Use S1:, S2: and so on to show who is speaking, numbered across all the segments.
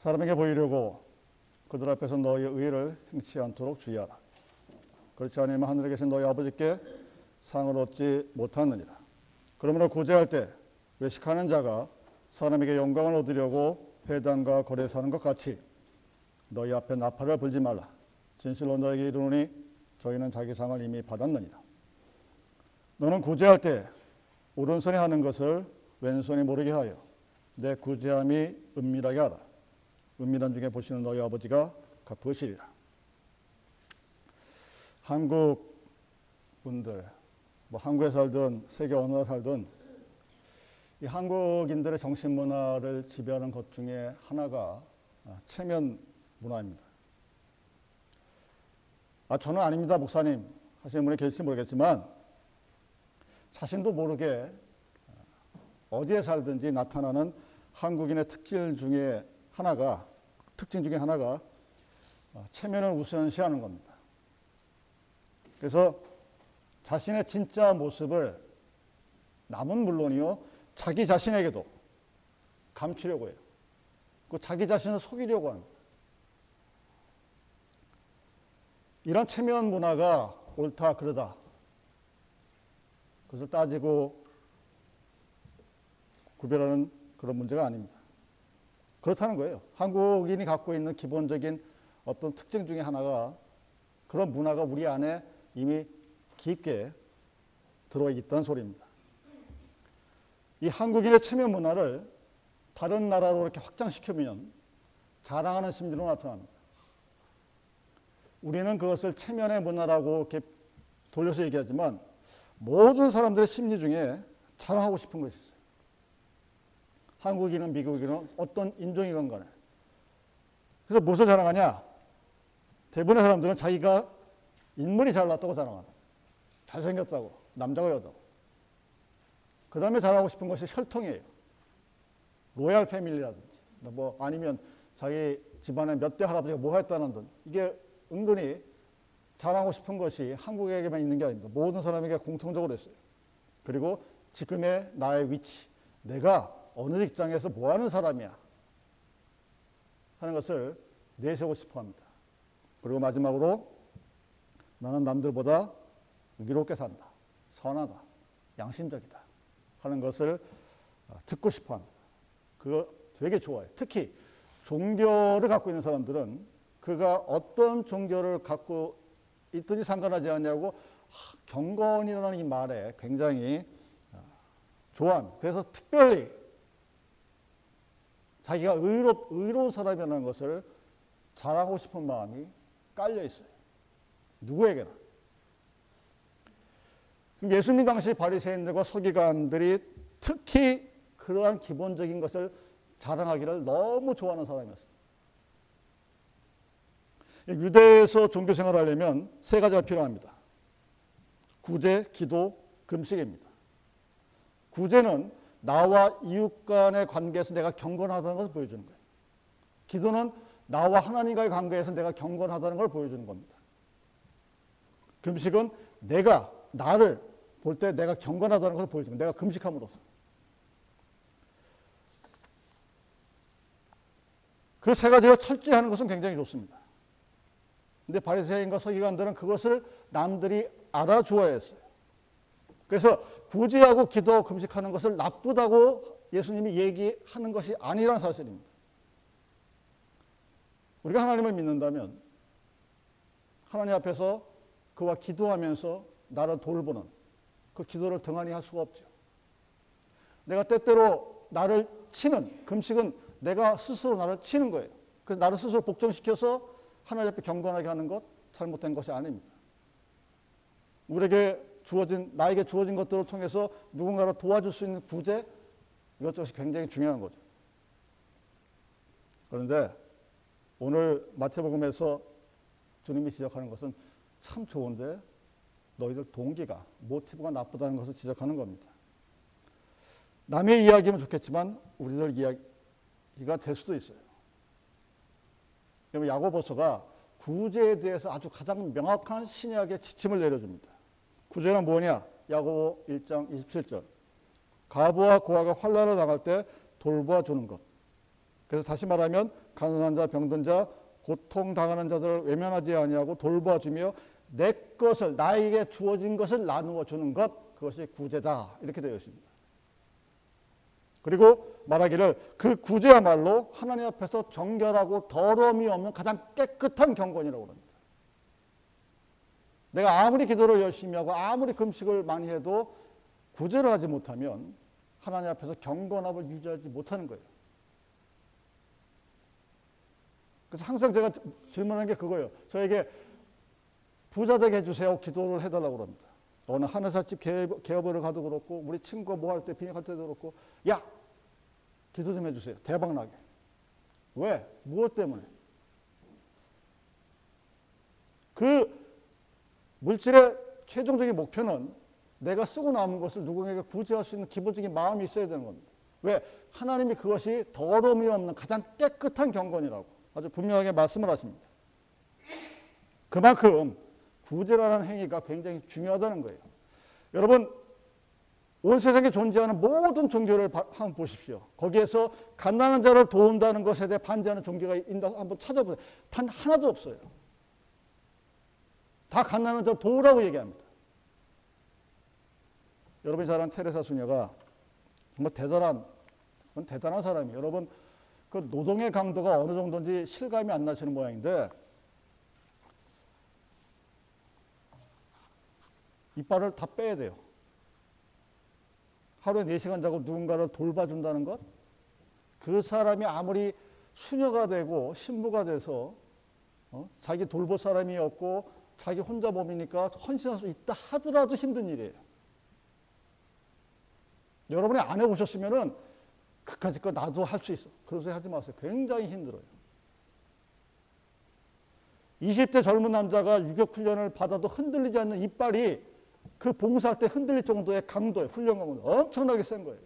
S1: 사람에게 보이려고 그들 앞에서 너희의 의를 행치 않도록 주의하라. 그렇지 않으면 하늘에 계신 너희 아버지께 상을 얻지 못하느니라. 그러므로 구제할 때 외식하는 자가 사람에게 영광을 얻으려고 회당과 거래에서 하는 것 같이 너희 앞에 나팔을 불지 말라. 진실로 너에게 이르노니 저희는 자기 상을 이미 받았느니라. 너는 구제할 때 오른손이 하는 것을 왼손이 모르게 하여 내 구제함이 은밀하게 하라. 은밀한 중에 보시는 너희 아버지가 갚으시리라. 한국 분들, 뭐 한국에 살든 세계 어느 나라 살든 이 한국인들의 정신 문화를 지배하는 것 중에 하나가 아, 체면 문화입니다. 아, 저는 아닙니다, 목사님. 하시는 분이 계실지 모르겠지만 자신도 모르게 어디에 살든지 나타나는 한국인의 특질 중에 하나가 특징 중에 하나가 어, 체면을 우선시하는 겁니다. 그래서 자신의 진짜 모습을 남은 물론이요 자기 자신에게도 감추려고 해요. 그 자기 자신을 속이려고 거예요. 이런 체면 문화가 옳다 그러다 그것을 따지고 구별하는 그런 문제가 아닙니다. 그렇다는 거예요. 한국인이 갖고 있는 기본적인 어떤 특징 중에 하나가 그런 문화가 우리 안에 이미 깊게 들어있다는 소리입니다. 이 한국인의 체면 문화를 다른 나라로 이렇게 확장시키면 자랑하는 심리로 나타납니다. 우리는 그것을 체면의 문화라고 이렇게 돌려서 얘기하지만 모든 사람들의 심리 중에 자랑하고 싶은 것이 있어요. 한국인은 미국인은 어떤 인종이건 간에. 그래서 무엇을 자랑하냐? 대부분의 사람들은 자기가 인물이 잘났다고 자랑합니다. 잘생겼다고. 남자고 여자고. 그 다음에 자랑하고 싶은 것이 혈통이에요. 로얄 패밀리라든지. 뭐 아니면 자기 집안에 몇 대 할아버지가 뭐 했다는 등. 이게 은근히 자랑하고 싶은 것이 한국에게만 있는 게 아닙니다. 모든 사람에게 공통적으로 있어요. 그리고 지금의 나의 위치. 내가 어느 직장에서 뭐 하는 사람이야 하는 것을 내세우고 싶어 합니다. 그리고 마지막으로 나는 남들보다 의롭게 산다. 선하다. 양심적이다. 하는 것을 어, 듣고 싶어 합니다. 그거 되게 좋아요. 특히 종교를 갖고 있는 사람들은 그가 어떤 종교를 갖고 있든지 상관하지 않냐고 경건이라는 이 말에 굉장히 어, 좋아합니다. 그래서 특별히 자기가 의롭, 의로운 사람이라는 것을 자랑하고 싶은 마음이 깔려 있어요. 누구에게나. 예수님 당시 바리새인들과 서기관들이 특히 그러한 기본적인 것을 자랑하기를 너무 좋아하는 사람이었어요. 유대에서 종교 생활을 하려면 세 가지가 필요합니다. 구제, 기도, 금식입니다. 구제는 나와 이웃 간의 관계에서 내가 경건하다는 것을 보여주는 거예요. 기도는 나와 하나님과의 관계에서 내가 경건하다는 걸 보여주는 겁니다. 금식은 내가 나를 볼 때 내가 경건하다는 것을 보여주는 거예요. 내가 금식함으로써. 그 세 가지를 철저히 하는 것은 굉장히 좋습니다. 근데 바리새인과 서기관들은 그것을 남들이 알아주어야 했어요. 그래서 구제하고 기도 금식하는 것을 나쁘다고 예수님이 얘기하는 것이 아니라는 사실입니다. 우리가 하나님을 믿는다면 하나님 앞에서 그와 기도하면서 나를 돌보는 그 기도를 등한히 할 수가 없죠. 내가 때때로 나를 치는 금식은 내가 스스로 나를 치는 거예요. 그래서 나를 스스로 복종시켜서 하나님 앞에 경건하게 하는 것 잘못된 것이 아닙니다. 우리에게 주어진 나에게 주어진 것들을 통해서 누군가를 도와줄 수 있는 구제 이것저것이 굉장히 중요한 거죠. 그런데 오늘 마태복음에서 주님이 지적하는 것은 참 좋은데 너희들 동기가 모티브가 나쁘다는 것을 지적하는 겁니다. 남의 이야기면 좋겠지만 우리들 이야기가 될 수도 있어요. 야고보서가 구제에 대해서 아주 가장 명확한 신약의 지침을 내려줍니다. 구제는 뭐냐? 야고보 1장 27절. 가부와 고아가 환란을 당할 때 돌보아 주는 것. 그래서 다시 말하면 가난한 자, 병든 자, 고통 당하는 자들을 외면하지 아니하고 돌봐주며 내 것을 나에게 주어진 것을 나누어 주는 것 그것이 구제다 이렇게 되어 있습니다. 그리고 말하기를 그 구제야말로 하나님 앞에서 정결하고 더러움이 없는 가장 깨끗한 경건이라고 합니다. 내가 아무리 기도를 열심히 하고 아무리 금식을 많이 해도 구제를 하지 못하면 하나님 앞에서 경건함을 유지하지 못하는 거예요. 그래서 항상 제가 질문하는 게 그거예요. 저에게 부자 되게 해주세요. 기도를 해달라고 그럽니다. 어느 한의사집 개업을 가도 그렇고 우리 친구가 뭐 할때 빙의할 때도 그렇고 야 기도 좀 해주세요. 대박 나게. 왜? 무엇 때문에? 그 물질의 최종적인 목표는 내가 쓰고 남은 것을 누군가에게 구제할 수 있는 기본적인 마음이 있어야 되는 겁니다. 왜? 하나님이 그것이 더러움이 없는 가장 깨끗한 경건이라고 아주 분명하게 말씀을 하십니다. 그만큼 구제라는 행위가 굉장히 중요하다는 거예요. 여러분, 온 세상에 존재하는 모든 종교를 한번 보십시오. 거기에서 가난한 자를 도운다는 것에 대해 반대하는 종교가 있다 한번 찾아보세요. 단 하나도 없어요. 다 가난한 자를 도우라고 얘기합니다. 여러분이 잘 아는 테레사 수녀가 정말 대단한, 대단한 사람이에요. 여러분, 그 노동의 강도가 어느 정도인지 실감이 안 나시는 모양인데, 이빨을 다 빼야 돼요. 하루에 4시간 자고 누군가를 돌봐준다는 것? 그 사람이 아무리 수녀가 되고 신부가 돼서 어? 자기 돌볼 사람이 없고 자기 혼자 몸이니까 헌신할 수 있다 하더라도 힘든 일이에요. 여러분이 안 해보셨으면은 그까짓 거 나도 할 수 있어. 그런 소리 하지 마세요. 굉장히 힘들어요. 20대 젊은 남자가 유격훈련을 받아도 흔들리지 않는 이빨이 그 봉사할 때 흔들릴 정도의 강도에 훈련 강도 엄청나게 센 거예요.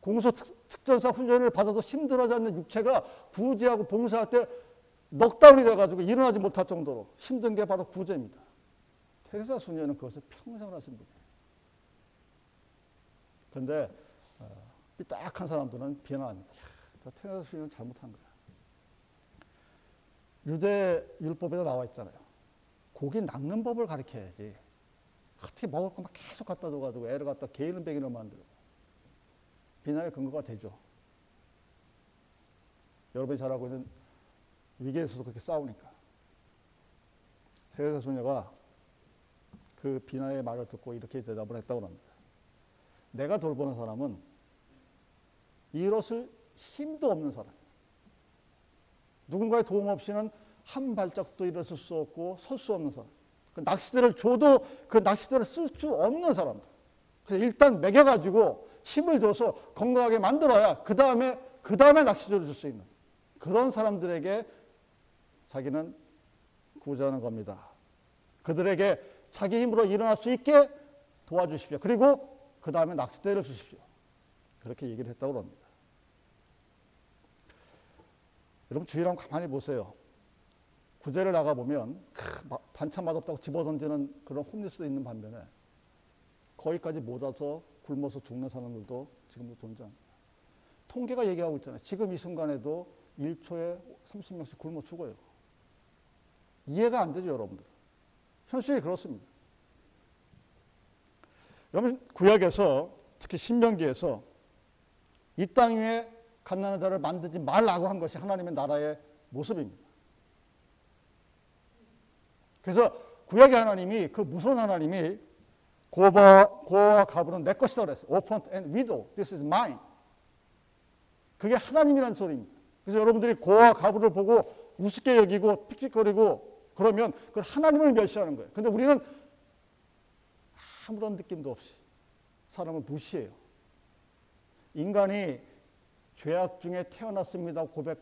S1: 공소 특전사 훈련을 받아도 힘들어지 않는 육체가 구제하고 봉사할 때 넉다운이 돼가지고 일어나지 못할 정도로 힘든 게 바로 구제입니다. 테레사 수녀는 그것을 평생 하신 분이에요. 그런데 어, 삐딱한 사람들은 비난합니다. 저 테레사 수녀는 잘못한 거야. 유대 율법에도 나와 있잖아요. 고기 낚는 법을 가르쳐야지. 어떻게 먹을 거막 계속 갖다 줘가지고 애를 갖다 개인은 백인을 만들고. 비난의 근거가 되죠. 여러분이 잘 알고 있는 위기에서도 그렇게 싸우니까. 세례사 소녀가 그 비난의 말을 듣고 이렇게 대답을 했다고 합니다. 내가 돌보는 사람은 일어설 힘도 없는 사람. 누군가의 도움 없이는 한 발짝도 일어설 수 없고 설 수 없는 사람. 그 낚시대를 줘도 그 낚시대를 쓸 수 없는 사람들. 그래서 일단 먹여가지고 힘을 줘서 건강하게 만들어야 그 다음에 그 다음에 낚시대를 줄 수 있는 그런 사람들에게 자기는 구제하는 겁니다. 그들에게 자기 힘으로 일어날 수 있게 도와주십시오. 그리고 그 다음에 낚시대를 주십시오. 그렇게 얘기를 했다고 합니다. 여러분 주위를 한번 가만히 보세요. 구제를 나가보면 반찬 맛없다고 집어던지는 그런 홈리스도 있는 반면에 거기까지 못 와서 굶어서 죽는 사람들도 지금도 존재합니다. 통계가 얘기하고 있잖아요. 지금 이 순간에도 1초에 30명씩 굶어 죽어요. 이해가 안 되죠, 여러분들. 현실이 그렇습니다. 여러분, 구약에서 특히 신명기에서 이 땅 위에 갓난한 자를 만들지 말라고 한 것이 하나님의 나라의 모습입니다. 그래서 구약의 하나님이 그 무서운 하나님이 고바, 고아와 가부는 내 것이다 그랬어요. Open and widow, this is mine. 그게 하나님이라는 소리입니다. 그래서 여러분들이 고아 가부를 보고 우습게 여기고 픽픽거리고 그러면 그 하나님을 멸시하는 거예요. 근데 우리는 아무런 느낌도 없이 사람을 무시해요. 인간이 죄악 중에 태어났습니다 고백할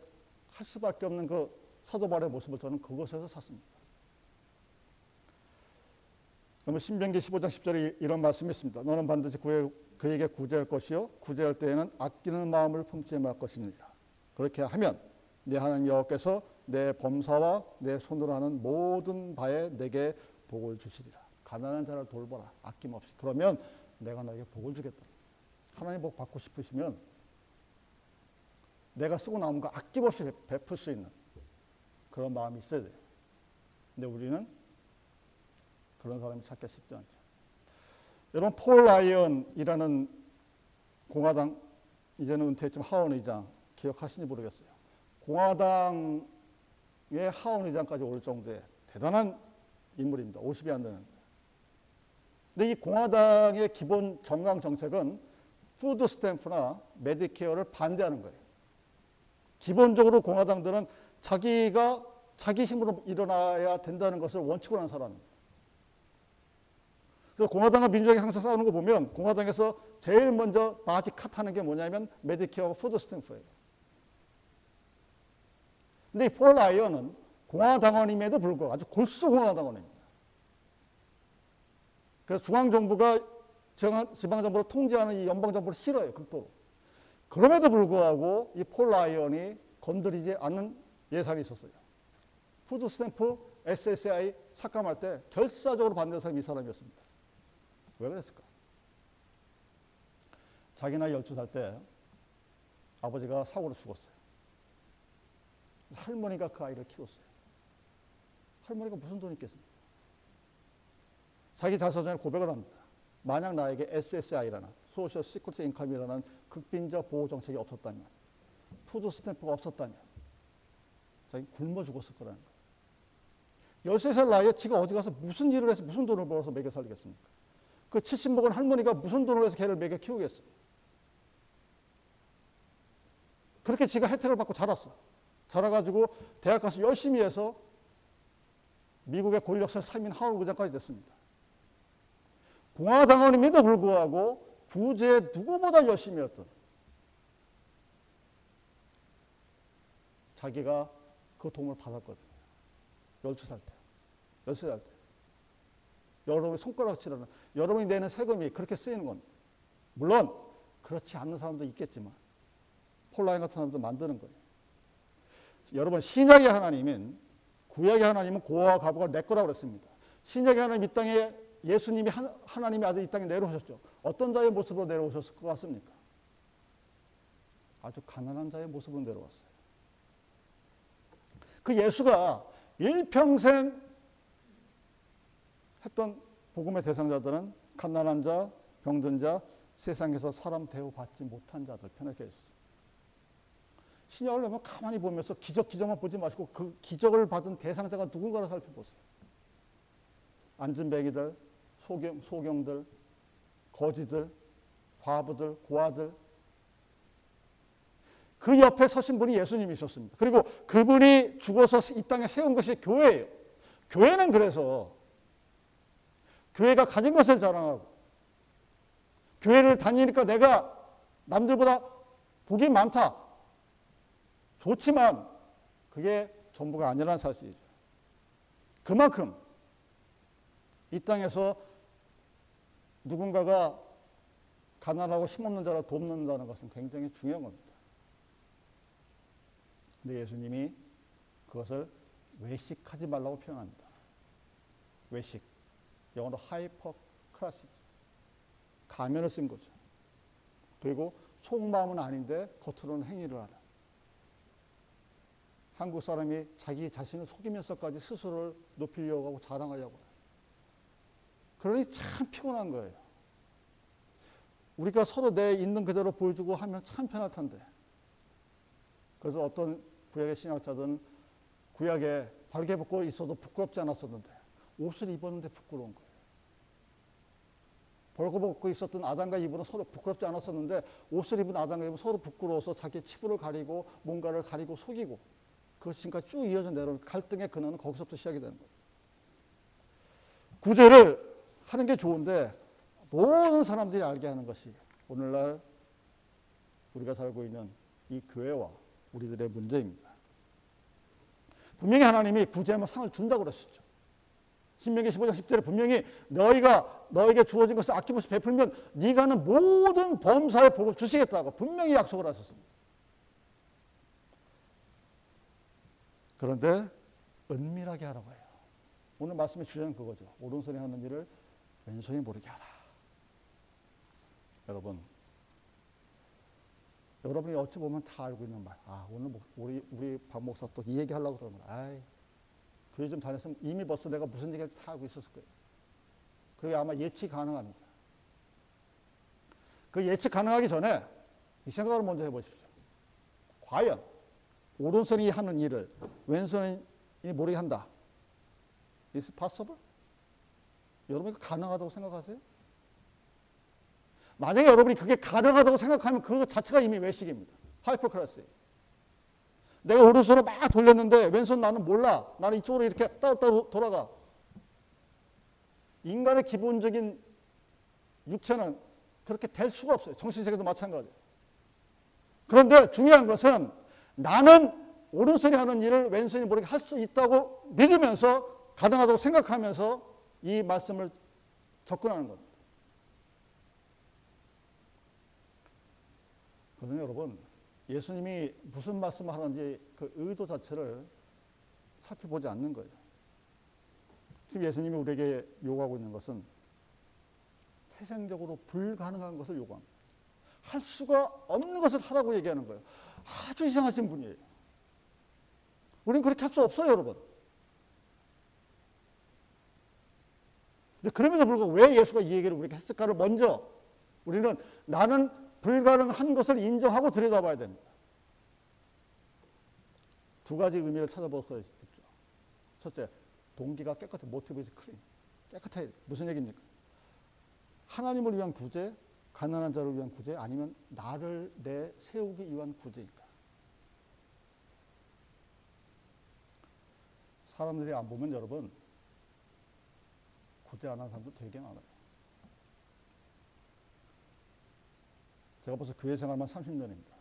S1: 수밖에 없는 그 사도 바울의 모습을 저는 그것에서 샀습니다. 그러면 신명기 15장 10절에 이런 말씀이 있습니다. 너는 반드시 구해, 그에게 구제할 것이요 구제할 때에는 아끼는 마음을 품지 말 것이니라. 그렇게 하면 내 하나님 여호와께서 내 범사와 내 손으로 하는 모든 바에 내게 복을 주시리라. 가난한 자를 돌보라. 아낌없이. 그러면 내가 너에게 복을 주겠다. 하나님 복 받고 싶으시면 내가 쓰고 남은 거 아낌없이 베풀 수 있는 그런 마음이 있어야 돼요. 근데 우리는 그런 사람이 찾기 쉽지 않죠. 여러분 폴 라이언이라는 공화당 이제는 은퇴했지만 하원 의장 기억하시는지 모르겠어요. 공화당 의 하원 의장까지 올 정도의 대단한 인물입니다. 50이 안 되는. 근데 이 공화당의 기본 정강 정책은 food stamp나 Medicare를 반대하는 거예요. 기본적으로 공화당들은 자기가 자기 힘으로 일어나야 된다는 것을 원칙으로 하는 사람입니다. 그래서 공화당과 민주당이 항상 싸우는 거 보면 공화당에서 제일 먼저 cut하는 게 뭐냐면 Medicare와 food stamp예요. 근데 이 폴 라이언은 공화당원임에도 불구하고 아주 골수 공화당원입니다. 그래서 중앙정부가 지방정부를 통제하는 이 연방정부를 싫어요, 극도로. 그럼에도 불구하고 이 폴 라이언이 건드리지 않는 예산이 있었어요. food stamp SSI 삭감할 때 결사적으로 반대한 사람이 이 사람이었습니다. 왜 그랬을까? 자기 나이 12살 때 아버지가 사고로 죽었어요. 할머니가 그 아이를 키웠어요. 할머니가 무슨 돈이 있겠습니까? 자기 자서전에 고백을 합니다. 만약 나에게 SSI라는 Social Security Income이라는 극빈자 보호 정책이 없었다면 food stamp가 없었다면 자기 굶어 죽었을 거라는 거예요. 13살 나이에 지가 어디 가서 무슨 일을 해서 무슨 돈을 벌어서 먹여 살리겠습니까? 그 70먹은 할머니가 무슨 돈을 해서 걔를 먹여 키우겠어요? 그렇게 지가 혜택을 받고 자랐어. 자라가지고 대학 가서 열심히 해서 미국의 권력서 3인 하원 의장까지 됐습니다. 공화당원임에도 불구하고 구제 누구보다 열심히 했던 자기가 그 도움을 받았거든요. 12살 때. 13살 때. 여러분이 손가락질하는, 여러분이 내는 세금이 그렇게 쓰이는 겁니다. 물론, 그렇지 않는 사람도 있겠지만, 폴라인 같은 사람도 만드는 거예요. 여러분, 신약의 하나님은, 구약의 하나님은 고아와 가부가 내 거라고 그랬습니다. 신약의 하나님 이 땅에 예수님이 하나 님의 아들 이 땅에 내려오셨죠. 어떤 자의 모습으로 내려오셨을 것 같습니까? 아주 가난한 자의 모습으로 내려왔어요. 그 예수가 일평생 했던 복음의 대상자들은 갓난한 자, 병든 자, 세상에서 사람 대우받지 못한 자들 편하게 해주셨어요. 신약을 보면 가만히 보면서 기적 기적만 보지 마시고 그 기적을 받은 대상자가 누군가를 살펴보세요. 안전뱅이들, 소경, 소경들, 거지들, 과부들, 고아들. 그 옆에 서신 분이 예수님이셨습니다. 그리고 그분이 죽어서 이 땅에 세운 것이 교회예요. 교회는 그래서 교회가 가진 것을 자랑하고 교회를 다니니까 내가 남들보다 복이 많다. 좋지만 그게 전부가 아니라는 사실이죠. 그만큼 이 땅에서 누군가가 가난하고 힘없는 자를 돕는다는 것은 굉장히 중요한 겁니다. 근데 예수님이 그것을 외식하지 말라고 표현합니다. 외식. 영어로 hypocrisy. 가면을 쓴 거죠. 그리고 속마음은 아닌데 겉으로는 행위를 하다. 한국 사람이 자기 자신을 속이면서까지 스스로를 높이려고 하고 자랑하려고. 그러니 참 피곤한 거예요. 우리가 서로 내 있는 그대로 보여주고 하면 참 편할 텐데. 그래서 어떤 구약의 신학자들은 구약에 발개 벗고 있어도 부끄럽지 않았었는데 옷을 입었는데 부끄러운 거예요. 벌거벗고 있었던 아담과 이브는 서로 부끄럽지 않았었는데 옷을 입은 아담과 이브는 서로 부끄러워서 자기 치부를 가리고 뭔가를 가리고 속이고 그것이 지금까지 쭉 이어져 내려오는 갈등의 근원은 거기서부터 시작이 되는 거예요. 구제를 하는 게 좋은데 모든 사람들이 알게 하는 것이 오늘날 우리가 살고 있는 이 교회와 우리들의 문제입니다. 분명히 하나님이 구제하면 상을 준다고 그러셨죠. 신명기 15장 10절에 분명히 너희가 너에게 주어진 것을 아낌없이 베풀면 네가 하는 모든 범사의 복을 주시겠다고 분명히 약속을 하셨습니다. 그런데 은밀하게 하라고 해요. 오늘 말씀의 주제는 그거죠. 오른손이 하는 일을 왼손이 모르게 하라. 여러분, 여러분이 어찌 보면 다 알고 있는 말. 아, 오늘 목- 우리, 우리 박 목사 또 이 얘기 하려고 그러는 거야. 아이, 교회 좀 다녔으면 이미 벌써 내가 무슨 얘기할지 다 알고 있었을 거예요. 그게 아마 예측 가능합니다. 그 예측 가능하기 전에 이 생각을 먼저 해보십시오. 과연 오른손이 하는 일을 왼손이 모르게 한다. Is possible? 여러분이 가능하다고 생각하세요? 만약에 여러분이 그게 가능하다고 생각하면 그거 자체가 이미 외식입니다. 하이퍼크라스. 내가 오른손을 막 돌렸는데 왼손 나는 몰라. 나는 이쪽으로 이렇게 따로따로 돌아가. 인간의 기본적인 육체는 그렇게 될 수가 없어요. 정신세계도 마찬가지예요. 그런데 중요한 것은 나는 오른손이 하는 일을 왼손이 모르게 할 수 있다고 믿으면서 가능하다고 생각하면서 이 말씀을 접근하는 겁니다. 그러면 여러분, 예수님이 무슨 말씀을 하는지 그 의도 자체를 살펴보지 않는 거예요. 지금 예수님이 우리에게 요구하고 있는 것은 태생적으로 불가능한 것을 요구합니다. 할 수가 없는 것을 하라고 얘기하는 거예요. 아주 이상하신 분이에요. 우리는 그렇게 할 수 없어요, 여러분. 근데 그럼에도 불구하고 왜 예수가 이 얘기를 우리에게 했을까를 먼저 우리는 나는 불가능한 것을 인정하고 들여다봐야 됩니다. 두 가지 의미를 찾아볼 수 있죠. 첫째, 동기가 깨끗해. Motive is clean. 깨끗해. 무슨 얘기입니까? 하나님을 위한 구제, 가난한 자를 위한 구제, 아니면 나를 내세우기 위한 구제일까? 사람들이 안 보면 여러분 구제 안 하는 사람도 되게 많아요. 제가 벌써 교회 생활만 30년입니다.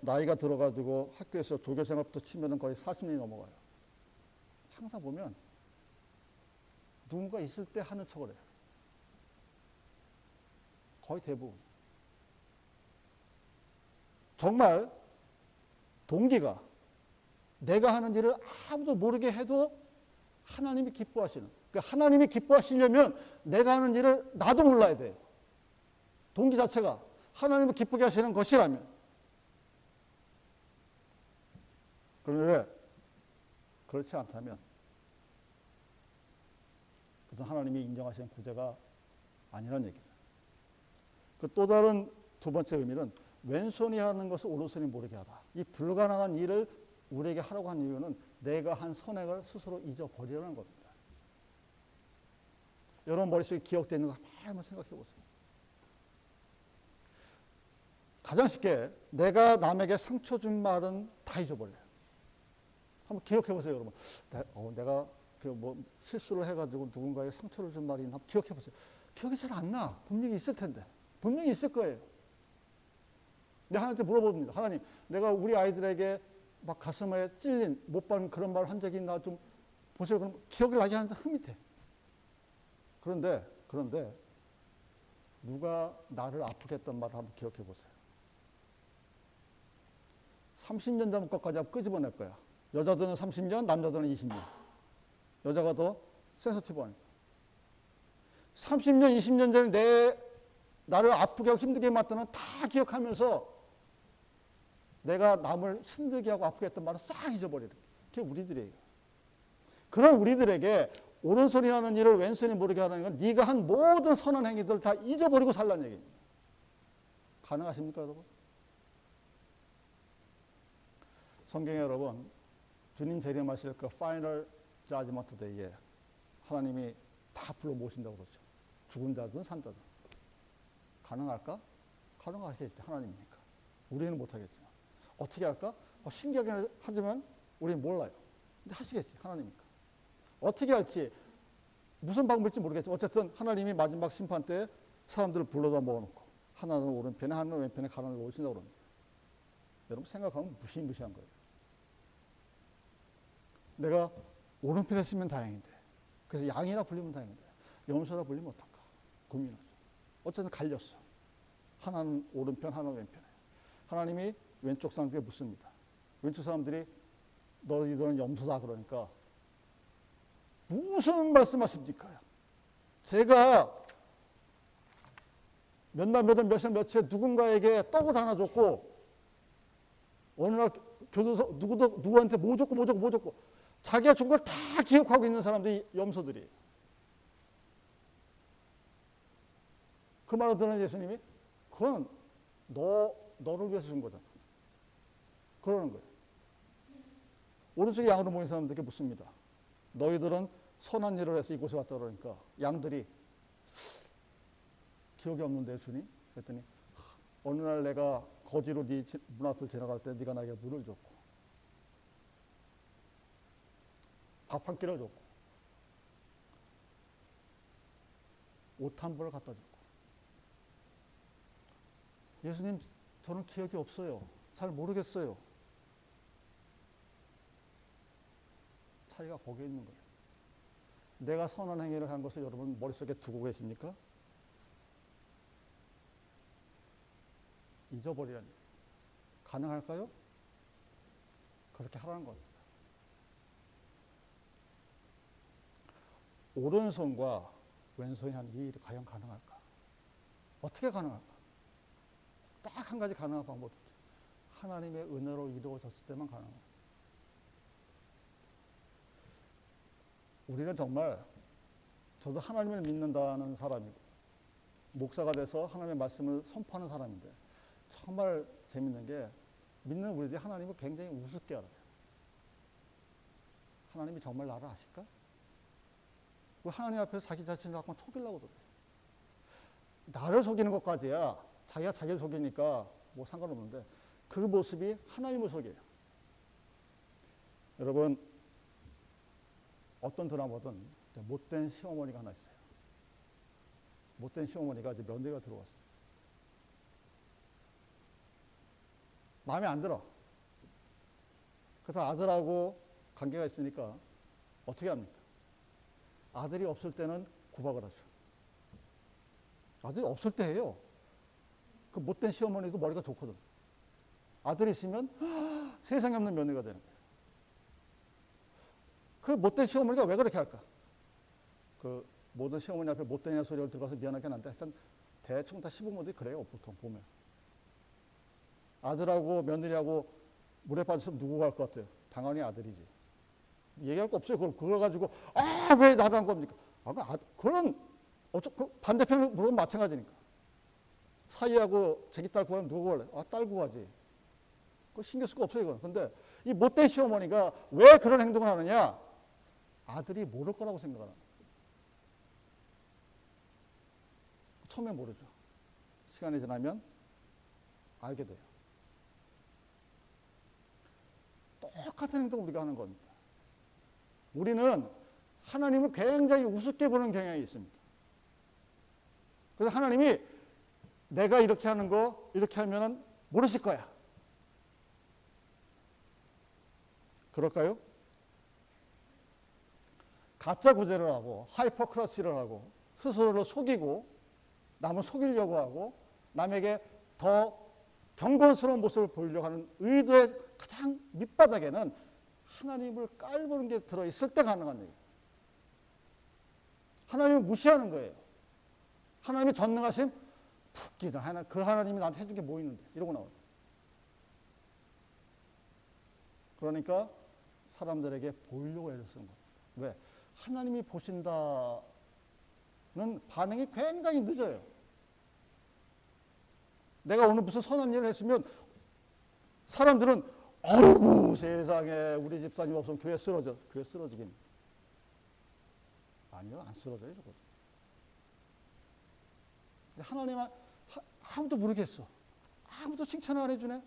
S1: 나이가 들어가지고 학교에서 조교 생활부터 치면은 거의 40년이 넘어가요. 항상 보면 누군가 있을 때 하는 척을 해요. 거의 대부분. 정말 동기가 내가 하는 일을 아무도 모르게 해도 하나님이 기뻐하시는. 그러니까 하나님이 기뻐하시려면 내가 하는 일을 나도 몰라야 돼요. 동기 자체가 하나님을 기쁘게 하시는 것이라면. 그런데 그렇지 않다면 그것은 하나님이 인정하시는 구제가 아니란 얘기죠. 그 또 다른 두 번째 의미는 왼손이 하는 것을 오른손이 모르게 하다. 이 불가능한 일을 우리에게 하라고 한 이유는 내가 한 선행을 스스로 잊어버리려는 겁니다. 여러분 머릿속에 기억되는 거 한번 생각해 보세요. 가장 쉽게 내가 남에게 상처 준 말은 다 잊어버려요. 한번 기억해 보세요, 여러분. 내, 어, 내가 그 뭐 실수를 해가지고 누군가에 상처를 준 말이 있나 기억해 보세요. 기억이 잘 안 나. 분명히 있을 텐데. 분명히 있을 거예요. 근데 하나님한테 물어봅니다. 하나님, 내가 우리 아이들에게 막 가슴에 찔린 못 받은 그런 말 한 적이 있나 좀 보세요. 그럼 기억이 나게 하는데 흐밋해. 그런데 그런데 누가 나를 아프게 했던 말을 한번 기억해 보세요. 30년 전 것까지 한번 끄집어낼 거야. 여자들은 30년, 남자들은 20년. 여자가 더 센서티브하니까. 30년, 20년 전에 내 나를 아프게 하고 힘들게 만드는 다 기억하면서 내가 남을 힘들게 하고 아프게 했던 말을 싹 잊어버리는 그게 우리들이에요. 그런 우리들에게 오른손이 하는 일을 왼손이 모르게 하는 건 네가 한 모든 선한 행위들을 다 잊어버리고 살라는 얘기입니다. 가능하십니까 여러분? 성경에 여러분 주님 재림하실 그 파이널 자지먼트 데이에 하나님이 다 불러 모신다고 그러죠. 죽은 자든 산자든. 가능할까? 가능하시겠지 하나님이니까. 우리는 못하겠지만. 어떻게 할까? 어, 신기하게 하지만 우리는 몰라요. 근데 하시겠지 하나님이니까. 어떻게 할지 무슨 방법일지 모르겠지만 어쨌든 하나님이 마지막 심판 때 사람들을 불러다 모아놓고 하나는 오른편에 하나는 왼편에 가난을 놓으신다고 그럽니다. 여러분 생각하면 무시무시한 거예요. 내가 오른편에 쓰면 다행인데 그래서 양이라 불리면 다행인데 염소라 불리면 어떨까 고민하죠. 어쨌든 갈렸어. 하나는 오른편 하나는 왼편에. 하나님이 왼쪽 사람들에게 묻습니다. 왼쪽 사람들이 너희들은 염소다 그러니까 무슨 말씀하십니까? 제가 몇 날, 몇 월, 몇일, 며칠 누군가에게 떡을 하나 줬고, 어느 날 교도소, 누구도, 누구한테 뭐 줬고, 뭐 줬고, 뭐 줬고, 자기가 준 걸 다 기억하고 있는 사람들이 염소들이. 그 말을 들은 예수님이, 그건 너, 너를 위해서 준 거잖아. 그러는 거예요. 오른쪽에 양으로 모인 사람들에게 묻습니다. 너희들은 선한 일을 해서 이곳에 왔다 그러니까 양들이 기억이 없는데 주님? 그랬더니 어느 날 내가 거지로 네 문 앞을 지나갈 때 네가 나에게 물을 줬고 밥 한 끼를 줬고 옷 한 벌을 갖다 줬고 예수님 저는 기억이 없어요. 잘 모르겠어요. 차이가 거기에 있는 거예요. 내가 선한 행위를 한 것을 여러분 머릿속에 두고 계십니까? 잊어버리라니. 가능할까요? 그렇게 하라는 겁니다. 오른손과 왼손이 한이 일이 과연 가능할까? 어떻게 가능할까? 딱 한 가지 가능한 있죠. 하나님의 은혜로 이루어졌을 때만 가능합니다. 우리는 정말 저도 하나님을 믿는다는 사람이고 목사가 돼서 하나님의 말씀을 선포하는 사람인데 정말 재밌는 게 믿는 우리들이 하나님을 굉장히 우습게 알아요. 하나님이 정말 나를 아실까? 왜 하나님 앞에서 자기 자신을 갖고 속이려고 그래요. 나를 속이는 것까지야 자기가 자기를 속이니까 뭐 상관없는데 그 모습이 하나님을 속여요. 여러분 어떤 드라마든 못된 시어머니가 하나 있어요. 못된 시어머니가 이제 며느리가 들어왔어요. 마음에 안 들어. 그래서 아들하고 관계가 있으니까 어떻게 합니까? 아들이 없을 때는 구박을 하죠. 아들이 없을 때 해요. 그 못된 시어머니도 머리가 좋거든. 아들이 있으면 세상에 없는 며느리가 되는 거예요. 그 못된 시어머니가 왜 그렇게 할까? 그 모든 시어머니 앞에 못된 소리를 들어가서 미안하긴 한데 하여튼 대충 다 시부모들이 그래요. 보통 보면. 아들하고 며느리하고 물에 빠졌으면 누구 갈것 같아요? 당연히 아들이지. 얘기할 거 없어요. 그걸, 그걸 가지고, 아, 왜 나도 한 겁니까? 아, 그 아, 그런, 어쩌, 그 반대편을 물으면 마찬가지니까. 사이하고 자기 딸 구하면 누구 갈래? 아, 딸 구하지. 그 신경 쓸 거 없어요, 이건. 근데 이 못된 시어머니가 왜 그런 행동을 하느냐? 아들이 모를 거라고 생각하는 처음에 모르죠. 시간이 지나면 알게 돼요. 똑같은 행동을 우리가 하는 겁니다. 우리는 하나님을 굉장히 우습게 보는 경향이 있습니다. 그래서 하나님이 내가 이렇게 하는 거, 이렇게 하면은 모르실 거야. 그럴까요? 가짜 구제를 하고, 하이퍼크러시를 하고, 스스로를 속이고, 남을 속이려고 하고, 남에게 더 경건스러운 모습을 보이려고 하는 의도의 가장 밑바닥에는 하나님을 깔보는 게 들어있을 때 가능한 얘기예요. 하나님을 무시하는 거예요. 하나님의 전능하심, 푹기다. 하나, 그 하나님이 나한테 해준 게 뭐 있는데. 이러고 나와요. 그러니까 사람들에게 보이려고 애를 쓰는 겁니다. 왜? 하나님이 보신다는 반응이 굉장히 늦어요. 내가 오늘 무슨 선한 일을 했으면 사람들은 아이고 세상에 우리 집사님 없으면 교회 쓰러져. 교회 쓰러지긴. 아니요 안 쓰러져요 저거. 하나님 아무도 모르겠어. 아무도 칭찬을 안 해주네.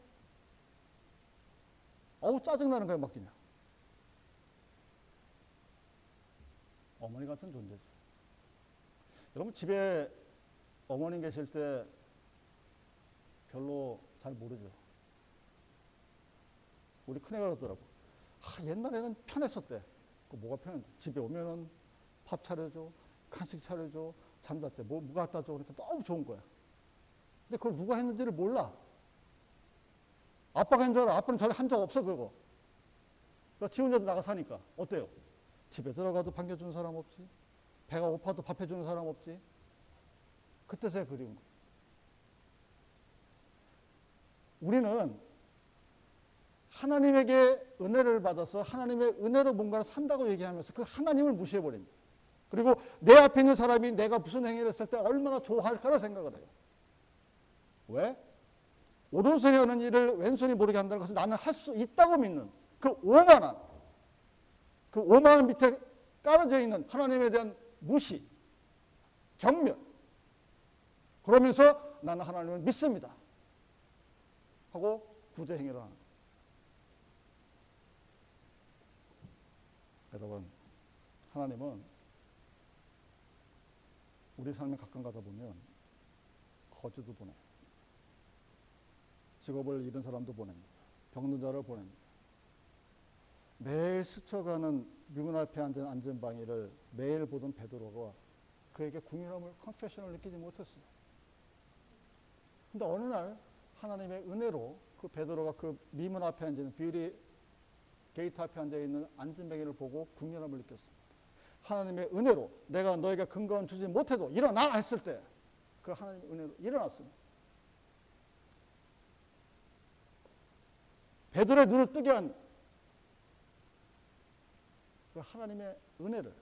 S1: 어우 짜증나는 거야 막 그냥. 어머니 같은 존재죠. 여러분 집에 어머님 계실 때 별로 잘 모르죠. 우리 큰애가 그러더라고. 아, 옛날에는 편했었대. 그 뭐가 편했는데. 집에 오면은 밥 차려줘, 간식 차려줘, 잠잘 때 뭐, 뭐 갖다 줘. 그러니까 너무 좋은 거야. 근데 그걸 누가 했는지를 몰라. 아빠가 한 줄 알아. 아빠는 전에 한 적 없어, 그거. 그러니까 지 혼자 나가 사니까. 어때요? 집에 들어가도 반겨주는 사람 없지. 배가 고파도 밥 해주는 사람 없지. 그때서야 그리운 거야. 우리는 하나님에게 은혜를 받아서 하나님의 은혜로 뭔가를 산다고 얘기하면서 그 하나님을 무시해버립니다. 그리고 내 앞에 있는 사람이 내가 무슨 행위를 했을 때 얼마나 좋아할까라 생각을 해요. 왜? 오른손이 하는 일을 왼손이 모르게 한다는 것은 나는 할 수 있다고 믿는 그 오만한 그 오만한 밑에 깔아져 있는 하나님에 대한 무시, 경멸. 그러면서 나는 하나님을 믿습니다. 하고 구제 행위를 하는 거예요. 여러분, 하나님은 우리 삶에 가끔 가다 보면 거지도 보내. 직업을 잃은 사람도 보냅니다. 병든 자를 보냅니다. 매일 스쳐가는 문 앞에 앉은 안전방위를 매일 보던 베드로가 그에게 긍휼함을 compassion을 느끼지 못했어요. 근데 어느 날 하나님의 은혜로 그 베드로가 그 미문 앞에 있는 Beautiful Gate 앞에 앉아 있는 앉은뱅이를 보고 긍휼함을 느꼈습니다. 하나님의 은혜로 내가 너에게 근거는 주지 못해도 일어나 했을 때 그 하나님의 은혜로 일어났습니다. 베드로의 눈을 뜨게 한 그 하나님의 은혜를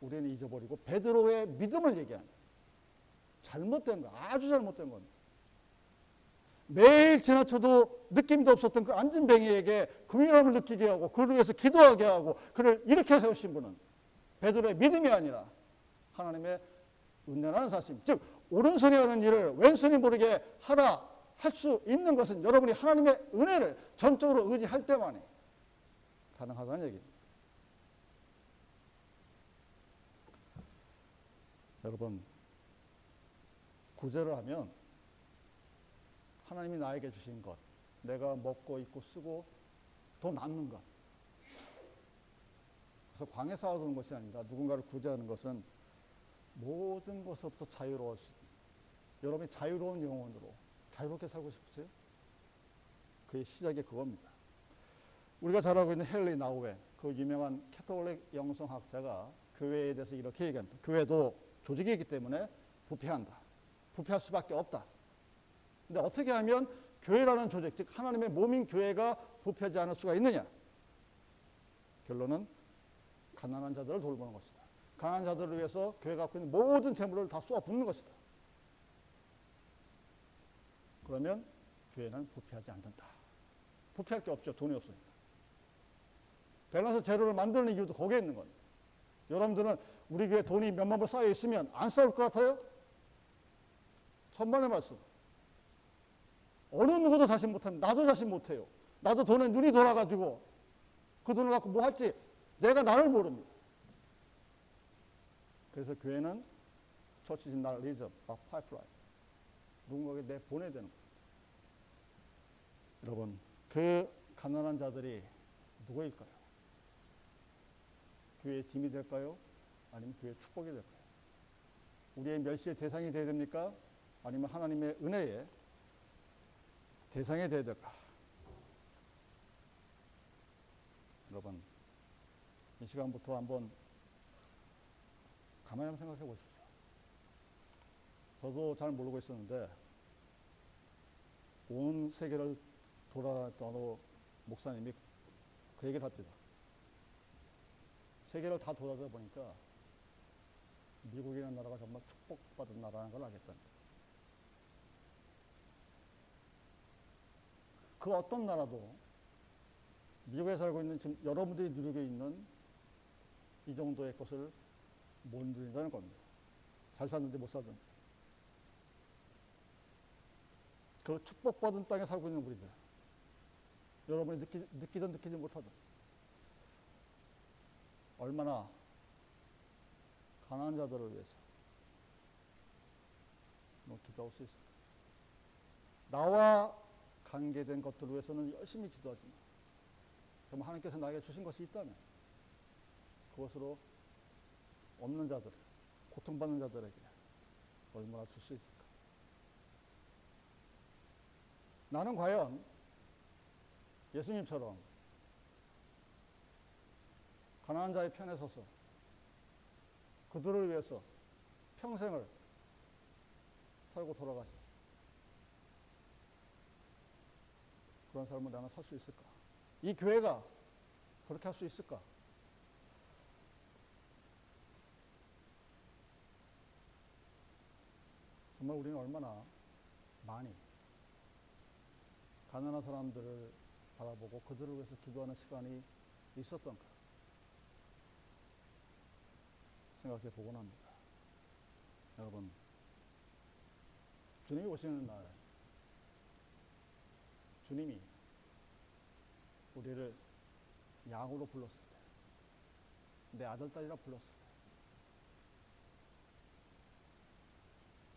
S1: 우리는 잊어버리고 베드로의 믿음을 얘기하는 잘못된 거 아주 잘못된 겁니다. 매일 지나쳐도 느낌도 없었던 그 안진뱅이에게 긍휼함을 느끼게 하고 그를 위해서 기도하게 하고 그를 일으켜 세우신 분은 베드로의 믿음이 아니라 하나님의 은혜라는 사실. 즉 오른손이 하는 일을 왼손이 모르게 하라 할 수 있는 것은 여러분이 하나님의 은혜를 전적으로 의지할 때만이 가능하다는 얘기입니다. 여러분 구제를 하면 하나님이 나에게 주신 것, 내가 먹고 입고 쓰고 더 남는 것. 그래서 광에 쌓아두는 것이 아니라 누군가를 구제하는 것은 모든 것으로부터 있습니다. 여러분이 자유로운 영혼으로 자유롭게 살고 싶으세요? 그의 시작이 그겁니다. 우리가 잘 알고 있는 헨리 나우엔, 그 유명한 캐톨릭 영성학자가 교회에 대해서 이렇게 얘기합니다. 교회도 조직이기 때문에 부패한다. 부패할 수밖에 없다. 근데 어떻게 하면 교회라는 조직, 즉 하나님의 몸인 교회가 부패하지 않을 수가 있느냐? 결론은 가난한 자들을 돌보는 것이다. 가난한 자들을 위해서 교회가 갖고 있는 모든 재물을 다 쏘아 붓는 것이다. 그러면 교회는 부패하지 않는다. 부패할 게 없죠. 돈이 없으니까. 밸런스 재료를 만드는 이유도 거기에 있는 겁니다. 여러분들은 우리 교회 돈이 몇만 불 쌓여 있으면 안 싸울 것 같아요? 천만의 말씀. 어느 누구도 자신 못합니다. 나도 자신 못해요. 나도 돈에 눈이 돌아가지고 그 돈을 갖고 뭐 할지 내가 나를 모릅니다. 그래서 교회는 처치 is not religion, but pipeline. 누군가에게 내 보내야 되는 거예요. 여러분, 그 가난한 자들이 누구일까요? 교회의 짐이 될까요? 아니면 교회의 축복이 될까요? 우리의 멸시의 대상이 되어야 됩니까? 아니면 하나님의 은혜의 대상이 되어야 될까? 여러분, 이 시간부터 한번 가만히 한번 생각해 보십시오. 저도 잘 모르고 있었는데, 온 세계를 돌아다녔던 목사님이 그 얘기를 합니다. 세계를 다 돌아다 보니까 미국이라는 나라가 정말 축복받은 나라라는 걸 알겠답니다. 그 어떤 나라도 미국에 살고 있는 지금 여러분들이 누리고 있는 이 정도의 것을 못 누린다는 겁니다. 잘 사는지 못 사든지. 그 축복받은 땅에 살고 있는 우리들. 여러분이 느끼, 느끼든 느끼지 못하든. 얼마나 가난한 자들을 위해서 뭐 기도할 수 있을까? 나와 관계된 것들을 위해서는 열심히 기도하지만 정말 하나님께서 나에게 주신 것이 있다면 그것으로 없는 자들, 고통받는 자들에게 얼마나 줄 수 있을까? 나는 과연 예수님처럼 가난한 자의 편에 서서 그들을 위해서 평생을 살고 돌아가시 그런 삶을 나는 살 수 있을까? 이 교회가 그렇게 할 수 있을까? 정말 우리는 얼마나 많이 가난한 사람들을 바라보고 그들을 위해서 기도하는 시간이 있었던가 생각해 보곤 합니다. 여러분, 주님이 오시는 날, 주님이 우리를 양으로 불렀을 때, 내 아들, 딸이라 불렀을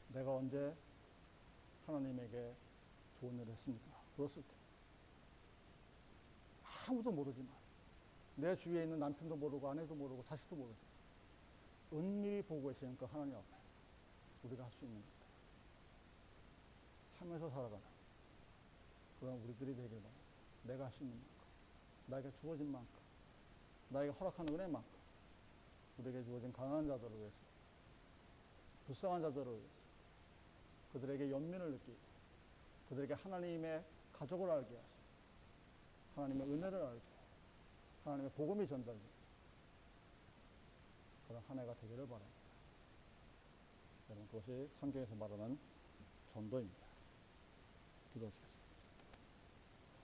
S1: 때, 내가 언제 하나님에게 좋은 일을 했습니까? 그랬을 때. 아무도 모르지만, 내 주위에 있는 남편도 모르고, 아내도 모르고, 자식도 모르고, 은밀히 보고 계시는 그 하나님 앞에 우리가 할 수 있는 것. 하면서 살아가는 그런 우리들이 바랍니다. 내가 할 수 있는 만큼, 나에게 주어진 만큼, 나에게 허락한 은혜만큼, 우리에게 주어진 가난한 자들을 위해서, 불쌍한 자들을 위해서, 그들에게 연민을 느끼고, 그들에게 하나님의 가족을 알게 하시고, 하나님의 은혜를 알게, 하나님의 복음이 전달되고, 그런 한 해가 되기를 바랍니다. 여러분, 그것이 성경에서 말하는 전도입니다. 기도하시겠습니다.